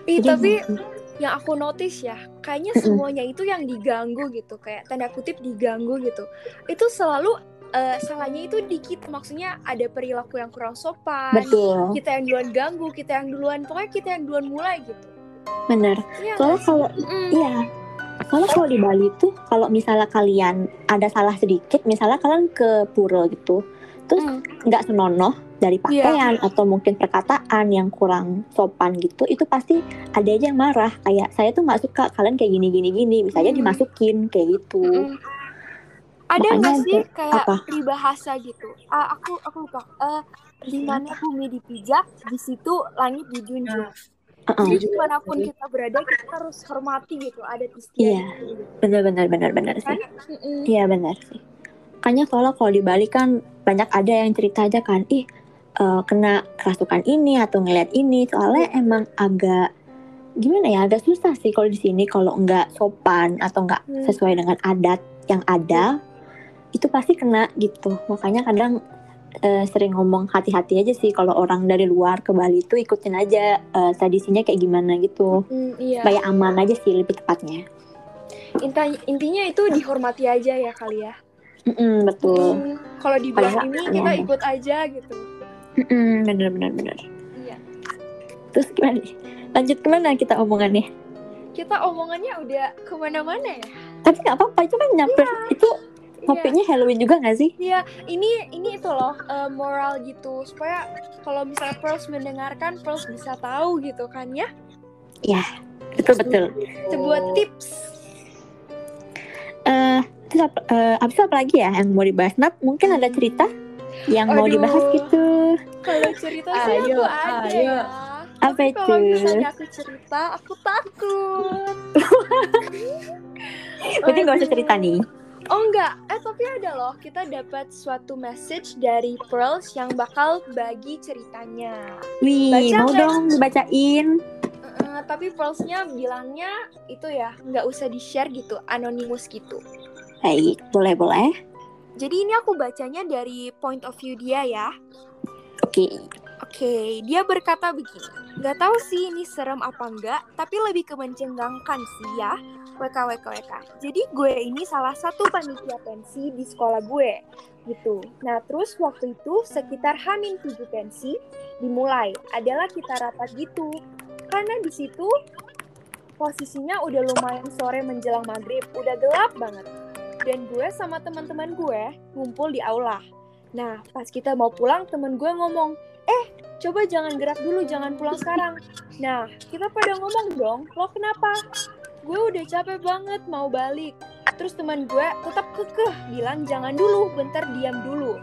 Speaker 2: Ih,
Speaker 1: Jadi
Speaker 2: tapi
Speaker 1: emang-
Speaker 2: yang aku notice ya, kayaknya semuanya itu yang diganggu gitu, kayak tanda kutip diganggu gitu. Itu selalu eh, salahnya itu di kita, maksudnya ada perilaku yang kurang sopan.
Speaker 1: betul,
Speaker 2: Kita yang duluan ganggu, kita yang duluan, pokoknya kita yang duluan mulai gitu.
Speaker 1: bener.
Speaker 2: Iya
Speaker 1: kalau
Speaker 2: Mm,
Speaker 1: Iya. Soalnya kalau di Bali tuh kalau misalnya kalian ada salah sedikit, misalnya kalian ke pura gitu, terus
Speaker 2: mm.
Speaker 1: nggak senonoh dari
Speaker 2: Iya.
Speaker 1: pakaian atau mungkin perkataan yang kurang sopan gitu, itu pasti ada aja yang marah. Kayak saya tuh nggak suka kalian kayak gini gini gini, bisa aja
Speaker 2: Hmm.
Speaker 1: dimasukin kayak gitu.
Speaker 2: Mm-mm. Ada nggak sih
Speaker 1: ada-
Speaker 2: kayak
Speaker 1: apa?
Speaker 2: peribahasa gitu? Ah, aku aku lupa. Eh, di mana bumi dipijak, di situ langit dijunjung.
Speaker 1: Heeh.
Speaker 2: Jadi di mana pun kita berada, kita harus hormati gitu adat
Speaker 1: Iya.
Speaker 2: istiadat. gitu.
Speaker 1: Bener bener bener
Speaker 2: Kan?
Speaker 1: sih.
Speaker 2: Mm-mm.
Speaker 1: Iya benar sih. Makanya soalnya kalau di Bali kan banyak ada yang cerita aja kan, ih eh, kena kerasukan ini atau ngeliat ini. Soalnya emang agak gimana ya, agak susah sih kalau di sini kalau nggak sopan atau nggak
Speaker 2: Hmm.
Speaker 1: sesuai dengan adat yang ada, itu pasti kena gitu. Makanya kadang eh, sering ngomong hati-hati aja sih kalau orang dari luar ke Bali itu ikutin aja eh, tradisinya kayak gimana gitu.
Speaker 2: Mm, iya.
Speaker 1: Supaya aman aja sih lebih tepatnya.
Speaker 2: Inta- intinya itu dihormati aja ya kali ya.
Speaker 1: Mm-mm, betul.
Speaker 2: Mm, Kalau dibilang
Speaker 1: Padahal-
Speaker 2: ini kita ikut aja gitu.
Speaker 1: Mm-mm, bener bener bener.
Speaker 2: Iya.
Speaker 1: Terus gimana nih? Lanjut ke mana kita omongannya?
Speaker 2: Kita omongannya udah ke mana-mana ya.
Speaker 1: Tapi nggak apa-apa, itu kan nyampe itu
Speaker 2: Iya.
Speaker 1: topiknya Halloween juga nggak sih?
Speaker 2: Iya, ini ini itu loh eh, moral gitu supaya kalau misalnya Pearls mendengarkan Pearls bisa tahu gitu kan ya.
Speaker 1: Betul betul.
Speaker 2: Sebuah tips.
Speaker 1: Terus apa, eh, abis itu apa lagi ya yang mau dibahas? Nat, mungkin ada cerita yang mau
Speaker 2: Aduh.
Speaker 1: dibahas gitu.
Speaker 2: Kalau cerita sih
Speaker 3: Ayo,
Speaker 2: aku ada
Speaker 3: ayo.
Speaker 2: ya.
Speaker 1: Apa
Speaker 2: Tapi kalau
Speaker 1: itu?
Speaker 2: misalnya aku cerita, aku takut.
Speaker 1: Berarti nggak usah cerita nih.
Speaker 2: Oh enggak, eh tapi ada loh, kita dapat suatu message dari Pearls yang bakal bagi ceritanya.
Speaker 1: Wih,
Speaker 2: Baca
Speaker 1: mau dong dibacain.
Speaker 2: Eh, tapi Pearlsnya bilangnya itu ya nggak usah di share gitu, anonimus gitu.
Speaker 1: Baik, boleh boleh.
Speaker 2: Jadi ini aku bacanya dari point of view dia ya.
Speaker 1: Oke.
Speaker 2: Oke, dia berkata begini. Nggak tahu sih ini serem apa enggak, tapi lebih ke mencengangkan sih ya. WKWKWK. Jadi gue ini salah satu panitia pensi di sekolah gue. Gitu. Nah terus waktu itu sekitar Hamin 7 pensi dimulai. Adalah kita rapat gitu. Karena di situ posisinya udah lumayan sore menjelang maghrib. Udah gelap banget. Dan gue sama teman-teman gue ngumpul di aula. Nah, pas kita mau pulang, temen gue ngomong, eh, coba jangan gerak dulu, jangan pulang sekarang. Nah, kita pada ngomong dong, lo kenapa? Gue udah capek banget mau balik. Terus teman gue tetap kekeh bilang jangan dulu, bentar diam dulu.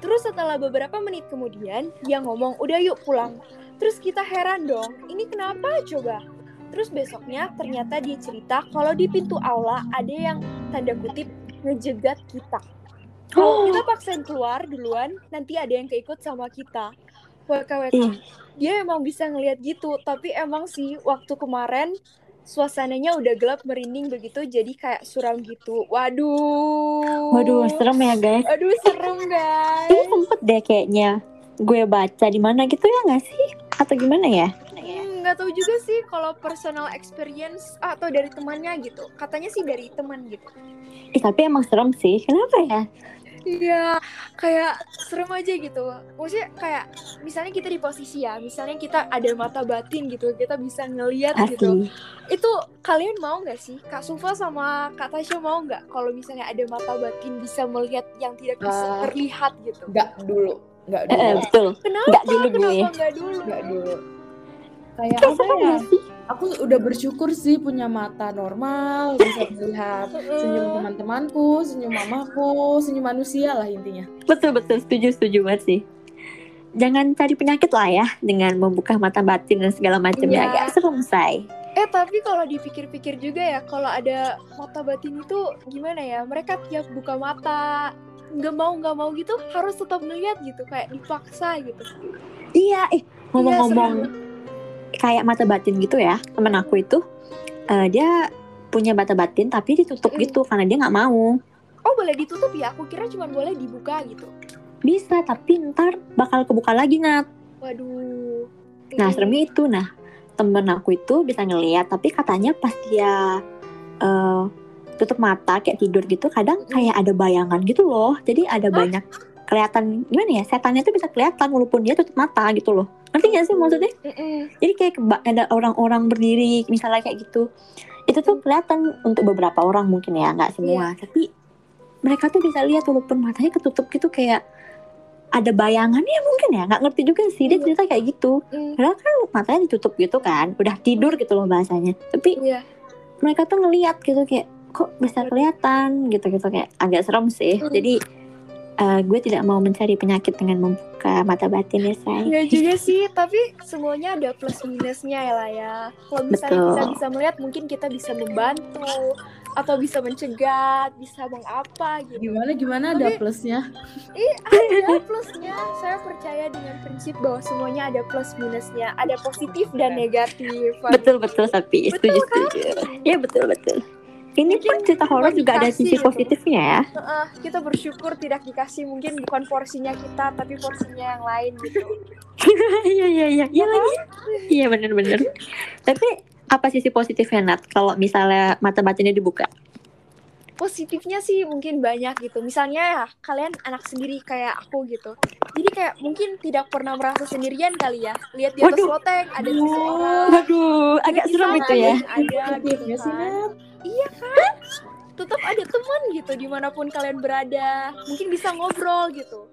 Speaker 2: Terus setelah beberapa menit kemudian, dia ngomong, udah yuk pulang. Terus kita heran dong, ini kenapa coba? Terus besoknya ternyata dia cerita kalau di pintu aula ada yang tanda kutip ngejegat kita. Kalau kita paksain keluar duluan, nanti ada yang keikut sama kita. WKWK.
Speaker 1: Ih,
Speaker 2: Dia emang bisa ngelihat gitu, tapi emang sih waktu kemarin suasananya udah gelap merinding begitu, jadi kayak suram gitu. Waduh.
Speaker 1: waduh, serem ya guys.
Speaker 2: Aduh, serem guys.
Speaker 1: Ini sempet deh kayaknya gue baca di mana gitu ya nggak sih? Atau gimana ya?
Speaker 2: Hmm, nggak tahu juga sih kalau personal experience atau dari temannya gitu. Katanya sih dari teman gitu.
Speaker 1: Eh, tapi emang serem sih. Kenapa ya?
Speaker 2: Iya, kayak serem aja gitu. Maksudnya kayak misalnya kita di posisi ya, misalnya kita ada mata batin gitu, kita bisa ngeliat gitu.
Speaker 1: Asli.
Speaker 2: Itu kalian mau nggak sih, Kak Sufa sama Kak Tasya mau nggak kalau misalnya ada mata batin bisa melihat yang tidak bisa
Speaker 3: Ah.
Speaker 2: terlihat gitu?
Speaker 3: Nggak dulu, nggak
Speaker 1: Eh, eh,
Speaker 3: dulu,
Speaker 1: betul.
Speaker 2: Kenapa?
Speaker 1: Nggak dulu gue.
Speaker 2: Kenapa nggak dulu?
Speaker 3: nggak dulu. Kayak apa ya?
Speaker 1: sih?
Speaker 3: Aku udah bersyukur sih punya mata normal, bisa melihat senyum teman-temanku, senyum mamaku, senyum manusia lah intinya.
Speaker 1: Betul betul setuju setuju banget sih. Jangan cari penyakit lah ya dengan membuka mata batin dan segala macamnya
Speaker 2: Iya.
Speaker 1: agak serem say.
Speaker 2: Eh tapi kalau dipikir-pikir juga ya, kalau ada mata batin itu gimana ya? Mereka tiap buka mata nggak mau nggak mau gitu harus tetap melihat gitu kayak dipaksa gitu.
Speaker 1: Iya, eh ngomong-ngomong
Speaker 2: Iya,
Speaker 1: kayak mata batin gitu ya temen aku itu eh, dia punya mata batin tapi ditutup
Speaker 2: Mm.
Speaker 1: gitu karena dia nggak mau.
Speaker 2: Oh boleh ditutup ya? Aku kira cuma boleh dibuka gitu.
Speaker 1: Bisa tapi ntar bakal kebuka lagi nat.
Speaker 2: Waduh.
Speaker 1: Nah seremnya itu nah temen aku itu bisa ngeliat tapi katanya pas dia eh, tutup mata kayak tidur gitu kadang kayak ada bayangan gitu loh. Jadi ada
Speaker 2: Hah?
Speaker 1: banyak kelihatan gimana ya setannya tuh bisa kelihatan walaupun dia tutup mata gitu loh. Ngerti gak sih maksudnya?
Speaker 2: Mm-mm.
Speaker 1: Jadi kayak ada orang-orang berdiri misalnya kayak gitu. Itu tuh kelihatan untuk beberapa orang mungkin ya, nggak semua. Tapi mereka tuh bisa lihat walaupun matanya ketutup gitu kayak ada bayangannya mungkin ya, nggak ngerti juga sih. Dia
Speaker 2: Iya.
Speaker 1: cerita kayak gitu.
Speaker 2: Mm.
Speaker 1: Padahal kan matanya ditutup gitu kan, udah tidur gitu loh bahasanya. Tapi
Speaker 2: Iya.
Speaker 1: mereka tuh ngeliat gitu kayak kok bisa kelihatan gitu-gitu kayak agak serem sih.
Speaker 2: Hmm.
Speaker 1: Jadi eh, gue tidak mau mencari penyakit dengan membuka mata batin ya say.
Speaker 2: Iya juga sih, tapi semuanya ada plus minusnya ya lah ya. Kalau misalnya
Speaker 1: Betul.
Speaker 2: kita bisa melihat, mungkin kita bisa membantu atau bisa mencegah, bisa mengapa gitu.
Speaker 3: Gimana gimana ada
Speaker 2: Tapi-
Speaker 3: plusnya?
Speaker 2: Ada plusnya. Saya percaya dengan prinsip bahwa semuanya ada plus minusnya, ada positif dan negatif.
Speaker 1: Betul betul tapi setuju
Speaker 2: kan?
Speaker 1: setuju. Ya betul betul. Ini pun
Speaker 2: Mungkin
Speaker 1: cerita horor juga ada sisi
Speaker 2: gitu.
Speaker 1: positifnya ya.
Speaker 2: Heeh, kita bersyukur tidak dikasih mungkin bukan porsinya kita, tapi porsinya yang lain gitu.
Speaker 1: Iya iya iya iya lagi. Iya benar-benar. Tapi apa sisi positifnya Nat kalau misalnya mata batinnya dibuka?
Speaker 2: Positifnya sih mungkin banyak gitu. Misalnya ya kalian anak sendiri kayak aku gitu. Jadi kayak mungkin tidak pernah merasa sendirian kali ya. Lihat di atas
Speaker 1: Waduh.
Speaker 2: loteng ada seseorang.
Speaker 1: Waduh, agak
Speaker 2: sana
Speaker 1: itu ya.
Speaker 2: Ada gitu kan.
Speaker 3: Nat.
Speaker 2: Iya kan? Tetap ada teman gitu di mana pun kalian berada. Mungkin bisa ngobrol gitu.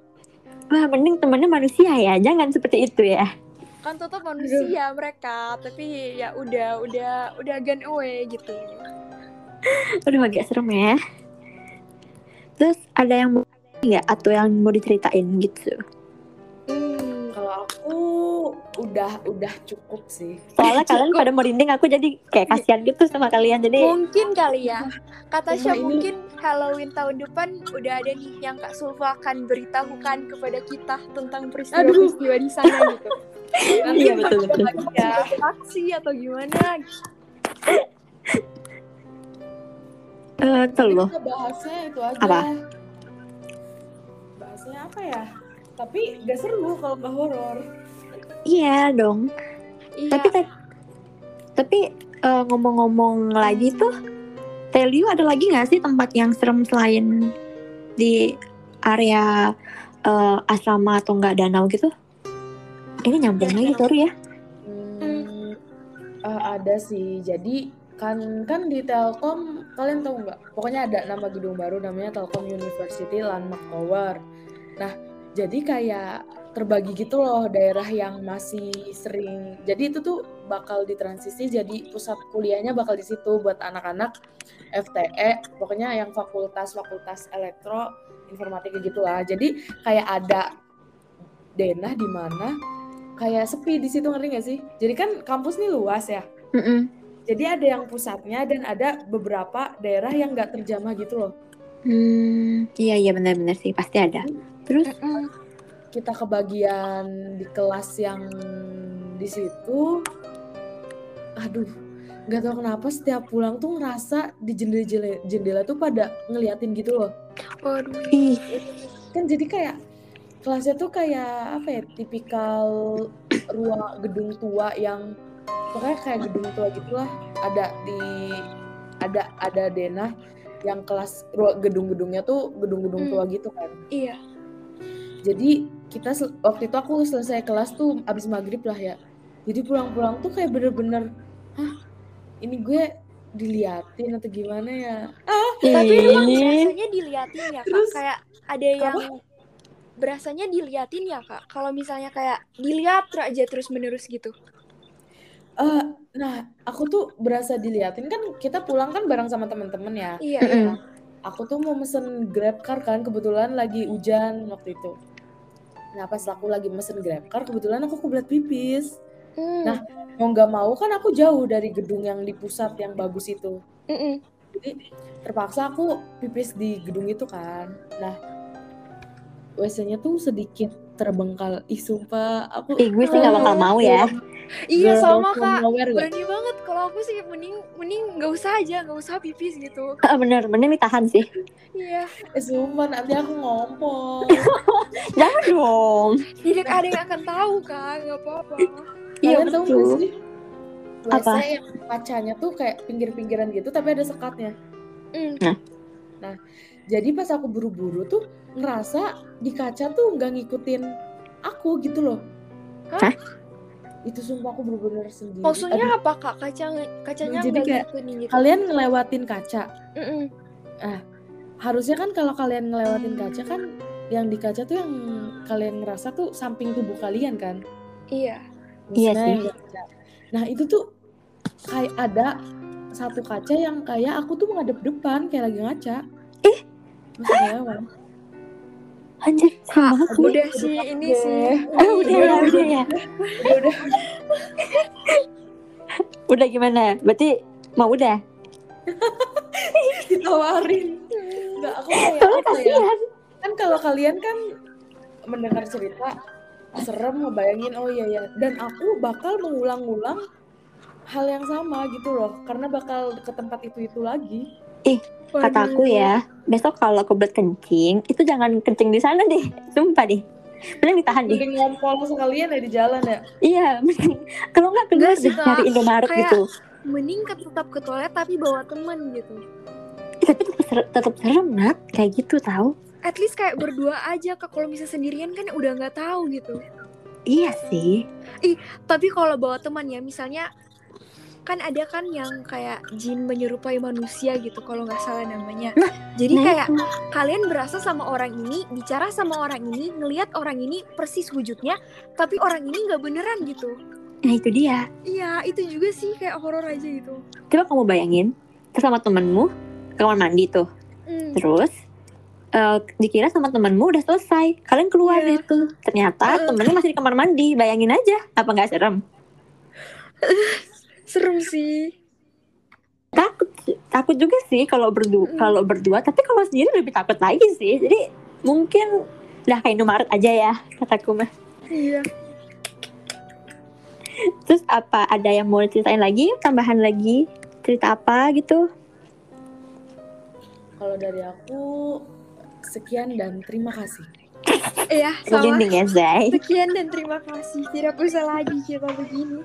Speaker 1: Wah, mending temennya manusia ya. Jangan seperti itu ya.
Speaker 2: Kan tetap manusia mereka, tapi ya udah udah udah gone away gitu.
Speaker 1: Aduh, agak serem ya. Terus ada yang mau nggak atau yang mau diceritain gitu?
Speaker 2: Hmm,
Speaker 3: Kalau aku udah udah cukup sih.
Speaker 1: Soalnya kalian pada merinding, aku jadi kayak kasihan gitu sama kalian. Jadi
Speaker 2: Mungkin kali ya. Kata
Speaker 3: Cuma
Speaker 2: Syah mungkin Halloween tahun depan udah ada nih yang Kak Sulfa akan beritahukan kepada kita tentang peristiwa-peristiwa di sana gitu.
Speaker 3: Nanti
Speaker 1: Iya, betul, betul.
Speaker 3: ya.
Speaker 2: Aksi atau gimana?
Speaker 1: Eh tuh loh.
Speaker 3: Kita bahasnya itu aja.
Speaker 1: Apa?
Speaker 3: Bahasnya apa ya? Tapi gak seru kalau nggak horor.
Speaker 1: Iya dong.
Speaker 2: Iya.
Speaker 1: Tapi ta- tapi eh, ngomong-ngomong lagi tuh, Telio ada lagi nggak sih tempat yang serem selain di area eh, asrama atau enggak danau gitu? Ini nyambung lagi sorry ya.
Speaker 3: Hmm, eh, ada sih. Jadi kan kan di Telkom kalian tahu nggak? Pokoknya ada nama gedung baru namanya Telkom University Landmark Tower. Nah, jadi kayak terbagi gitu loh daerah yang masih sering. Jadi itu tuh bakal ditransisi jadi pusat kuliahnya bakal di situ buat anak-anak FTE, pokoknya yang fakultas-fakultas elektro informatika gitu lah. Jadi kayak ada denah di mana kayak sepi di situ ngerti gak sih? Jadi kan kampus nih luas ya.
Speaker 1: Mm-mm.
Speaker 3: Jadi ada yang pusatnya dan ada beberapa daerah yang nggak terjamah gitu loh.
Speaker 1: Hmm, iya iya benar-benar sih pasti ada. Terus.
Speaker 3: Kita kebagian di kelas yang di situ, aduh, nggak tahu kenapa setiap pulang tuh ngerasa di jendela jendela tuh pada ngeliatin gitu loh.
Speaker 2: Waduh.
Speaker 1: ih
Speaker 3: Kan jadi kayak kelasnya tuh kayak apa ya? Tipikal ruang gedung tua yang pokoknya kayak gedung tua gitulah. Ada di ada ada denah yang kelas gedung-gedungnya tuh gedung-gedung
Speaker 2: Hmm.
Speaker 3: tua gitu kan.
Speaker 2: Iya.
Speaker 3: Jadi kita waktu itu aku selesai kelas tuh abis maghrib lah ya. Jadi pulang-pulang tuh kayak bener-bener, hah ini gue diliatin atau gimana ya?
Speaker 2: Tapi emang
Speaker 1: ih.
Speaker 2: biasanya diliatin ya kak.
Speaker 3: Terus-
Speaker 2: kayak ada yang berasanya diliatin ya kak. Kalau misalnya kayak dilihat aja terus menerus gitu.
Speaker 3: Eh, nah aku tuh berasa diliatin kan kita pulang kan bareng sama temen-temen ya.
Speaker 2: Iya. Iya.
Speaker 3: Aku tuh mau mesen grab car kan kebetulan lagi hujan waktu itu. Nah pas aku lagi mesen grab car kebetulan aku kebelet pipis.
Speaker 2: Hmm.
Speaker 3: Nah, Mau nggak mau kan aku jauh dari gedung yang di pusat yang bagus itu.
Speaker 2: Mm-mm.
Speaker 3: jadi terpaksa aku pipis di gedung itu kan nah WC-nya tuh sedikit terbengkal ih sumpah aku
Speaker 1: Ih, gue sih nggak bakal mau ya.
Speaker 2: Iya sama kak.
Speaker 3: nowhere?
Speaker 2: Berani banget kalau aku sih mending mending nggak usah aja nggak usah pipis gitu.
Speaker 1: Ah, bener, bener ditahan sih.
Speaker 2: Iya.
Speaker 3: eh sumpah nanti aku ngomong
Speaker 1: Jangan dong.
Speaker 2: Tidak ada yang akan tahu kak. Nggak apa-apa.
Speaker 1: Iya betul.
Speaker 3: sih
Speaker 1: Apa?
Speaker 3: yang kacanya tuh kayak pinggir-pinggiran gitu tapi ada sekatnya
Speaker 2: Mm.
Speaker 3: jadi pas aku buru-buru tuh ngerasa di kaca tuh nggak ngikutin aku gitu loh
Speaker 2: Hah?
Speaker 3: Itu sumpah aku bener-bener sendiri
Speaker 2: Maksudnya
Speaker 3: Aduh,
Speaker 2: apa kak? Kaca kacanya
Speaker 3: Jadi kayak
Speaker 2: gitu nih gitu.
Speaker 3: kalian ngelewatin kaca
Speaker 2: Mm-mm.
Speaker 3: harusnya kan kalau kalian ngelewatin kaca kan yang di kaca tuh yang kalian ngerasa tuh samping tubuh kalian kan
Speaker 2: Iya.
Speaker 1: Iya sih.
Speaker 3: nah itu tuh kayak ada satu kaca yang kayak aku tuh menghadap depan kayak lagi ngaca.
Speaker 1: Ih.
Speaker 3: Masih lewat.
Speaker 1: Anjir, serem banget sih.
Speaker 2: Udah sih ini sih.
Speaker 1: Ah, udah ya, udah ya.
Speaker 3: Udah udah.
Speaker 1: Gimana? Berarti mau udah?
Speaker 3: ditawarin. Enggak, aku kayak ya?
Speaker 1: kasihan.
Speaker 3: Kan kalau kalian kan mendengar cerita serem ngebayangin oh iya ya dan aku bakal mengulang-ulang hal yang sama gitu loh karena bakal ke tempat itu itu lagi
Speaker 1: Kata aku ya, besok kalau kebelet kencing, itu jangan kencing di sana deh. Sumpah deh. Mending ditahan deh.
Speaker 3: mending ngompol sekalian ya di jalan ya
Speaker 1: Iya, mending. Kalau nggak keluar deh nyari Indomaret
Speaker 2: Kayak-
Speaker 1: gitu.
Speaker 2: Mending tetap ke toilet tapi bawa temen gitu.
Speaker 1: Tapi tetap serem, tetap serem Nat. Kayak gitu tahu.
Speaker 2: At least kayak berdua aja kak. Kalau bisa sendirian kan udah nggak tahu gitu.
Speaker 1: Iya sih.
Speaker 2: Tapi kalau bawa teman ya, misalnya kan ada kan yang kayak jin menyerupai manusia gitu kalau nggak salah namanya.
Speaker 1: Nah,
Speaker 2: Jadi
Speaker 1: Nah,
Speaker 2: kayak
Speaker 1: itu.
Speaker 2: kalian berasa sama orang ini, bicara sama orang ini, ngelihat orang ini persis wujudnya, tapi orang ini nggak beneran gitu.
Speaker 1: Nah itu dia.
Speaker 2: Iya, itu juga sih kayak horor aja gitu.
Speaker 1: Coba kamu bayangin, sama temenmu ke kamar mandi tuh.
Speaker 2: Hmm.
Speaker 1: Terus eh, dikira sama temenmu udah selesai. Kalian keluar deh tuh. Ternyata
Speaker 2: Heeh.
Speaker 1: temennya masih di kamar mandi. Bayangin aja. Apa nggak serem?
Speaker 2: Serem sih.
Speaker 1: takut takut juga sih kalau berdua
Speaker 2: Mm.
Speaker 1: kalau berdua tapi kalau sendiri lebih takut lagi sih jadi mungkin udah kayak Indomaret aja ya kataku mah
Speaker 2: Iya.
Speaker 1: terus apa ada yang mau ceritain lagi tambahan lagi cerita apa gitu
Speaker 3: kalau dari aku sekian dan terima kasih
Speaker 2: Iya, sama.
Speaker 1: Ya Zai
Speaker 2: Sekian dan terima kasih. Tidak usah lagi kita begini.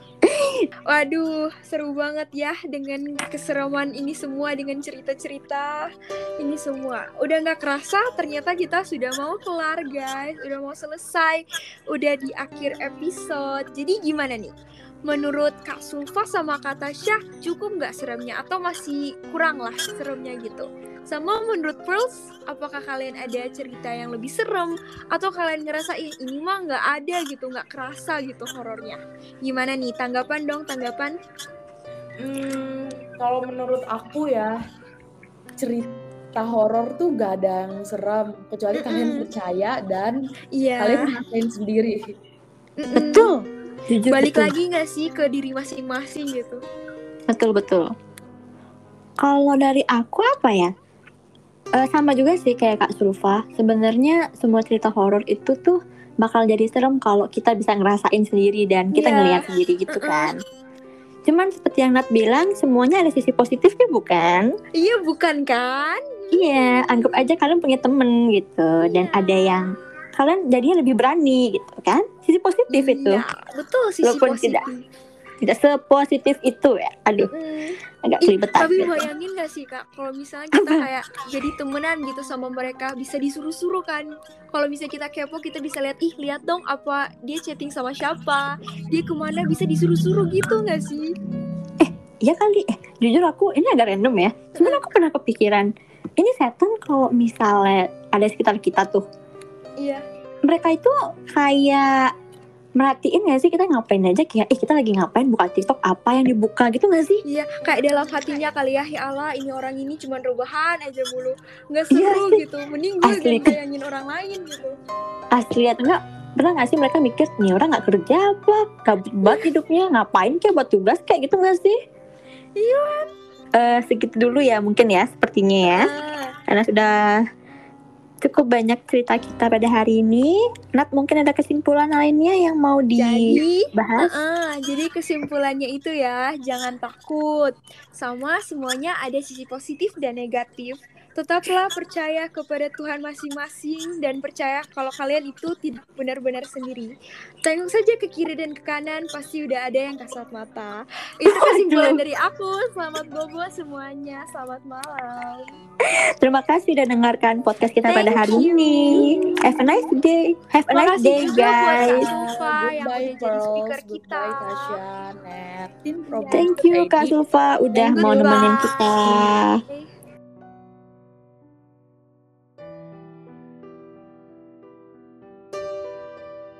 Speaker 2: Waduh, seru banget ya dengan keseruan ini semua dengan cerita-cerita ini semua. Udah nggak kerasa ternyata kita sudah mau kelar guys, udah mau selesai, udah di akhir episode. Jadi gimana nih? Menurut Kak Sulfa sama Kak Tasya cukup nggak seremnya atau masih kurang lah seremnya gitu? Sama menurut Pearls, apakah kalian ada cerita yang lebih serem atau kalian ngerasa "Ih, ini mah nggak ada gitu nggak kerasa gitu horornya gimana nih tanggapan dong tanggapan
Speaker 3: Hmm, kalau menurut aku ya cerita horor tuh gak ada yang serem kecuali kalian
Speaker 2: Mm-mm.
Speaker 3: percaya dan
Speaker 2: iya
Speaker 3: kalian ngerasain sendiri.
Speaker 2: Mm-mm.
Speaker 1: betul jujur
Speaker 2: balik
Speaker 1: betul.
Speaker 2: lagi nggak sih ke diri masing-masing gitu?
Speaker 1: Betul betul. Kalau dari aku apa ya? Eh, sama juga sih kayak Kak Sulfa sebenarnya semua cerita horor itu tuh bakal jadi serem kalau kita bisa ngerasain sendiri dan kita
Speaker 2: Iya.
Speaker 1: ngelihat sendiri gitu kan. Cuman seperti yang Nat bilang semuanya ada sisi positifnya bukan?
Speaker 2: Iya bukan kan?
Speaker 1: Iya, anggap aja kalian punya temen gitu dan
Speaker 2: Iya.
Speaker 1: ada yang kalian jadinya lebih berani gitu kan? Sisi positif itu.
Speaker 2: Iya, betul sisi
Speaker 1: Walaupun
Speaker 2: positif
Speaker 1: tidak Tidak sepositif itu ya. Aduh,
Speaker 2: Mm.
Speaker 1: agak kelibetan.
Speaker 2: tapi
Speaker 1: gitu.
Speaker 2: bayangin gak sih kak kalau misalnya kita kayak jadi temenan gitu sama mereka bisa disuruh-suruh kan kalau misalnya kita kepo kita bisa lihat ih lihat dong apa dia chatting sama siapa dia ke mana bisa disuruh-suruh gitu nggak sih
Speaker 1: Iya kali. Eh, jujur aku ini agak random ya. Cuman aku pernah kepikiran, ini setan kalau misalnya ada sekitar kita tuh,
Speaker 2: iya
Speaker 1: mereka itu kayak merhatiin gak sih kita ngapain aja kayak eh kita lagi ngapain buka TikTok apa yang dibuka gitu gak sih?
Speaker 2: Iya, kayak dalam hatinya kali ya, ya Allah ini orang ini cuma rebahan aja mulu, nggak
Speaker 1: Iya
Speaker 2: seru
Speaker 1: sih.
Speaker 2: gitu. Mending gue
Speaker 1: Asli.
Speaker 2: gak bayangin orang lain gitu.
Speaker 1: asli atau enggak pernah nggak sih mereka mikir nih orang nggak kerja apa gabut banget hidupnya ngapain kayak buat tugas kayak gitu nggak sih
Speaker 2: Iya.
Speaker 1: Eh, segitu dulu ya mungkin ya sepertinya ya
Speaker 2: Ah,
Speaker 1: karena sudah cukup banyak cerita kita pada hari ini Nat mungkin ada kesimpulan lainnya yang mau
Speaker 2: jadi,
Speaker 1: dibahas
Speaker 2: ah, jadi kesimpulannya itu ya, jangan takut. Sama semuanya ada sisi positif dan negatif. Tetaplah percaya kepada Tuhan masing-masing dan percaya kalau kalian itu tidak benar-benar sendiri. Tengok saja ke kiri dan ke kanan, pasti udah ada yang kasat mata. Itu kesimpulan
Speaker 1: Aduh.
Speaker 2: dari aku. Selamat bobo semuanya. Selamat malam.
Speaker 1: terima kasih sudah dengarkan podcast kita pada
Speaker 2: Thank
Speaker 1: hari
Speaker 2: you.
Speaker 1: ini have a nice day have a nice day
Speaker 2: juga buat
Speaker 1: guys
Speaker 2: Kak Sulfa yang udah jadi speaker kita.
Speaker 3: Tin Problem
Speaker 1: thank you Kak. Sulfa udah
Speaker 2: Thank
Speaker 1: mau
Speaker 2: you,
Speaker 1: nemenin kita
Speaker 2: Oke.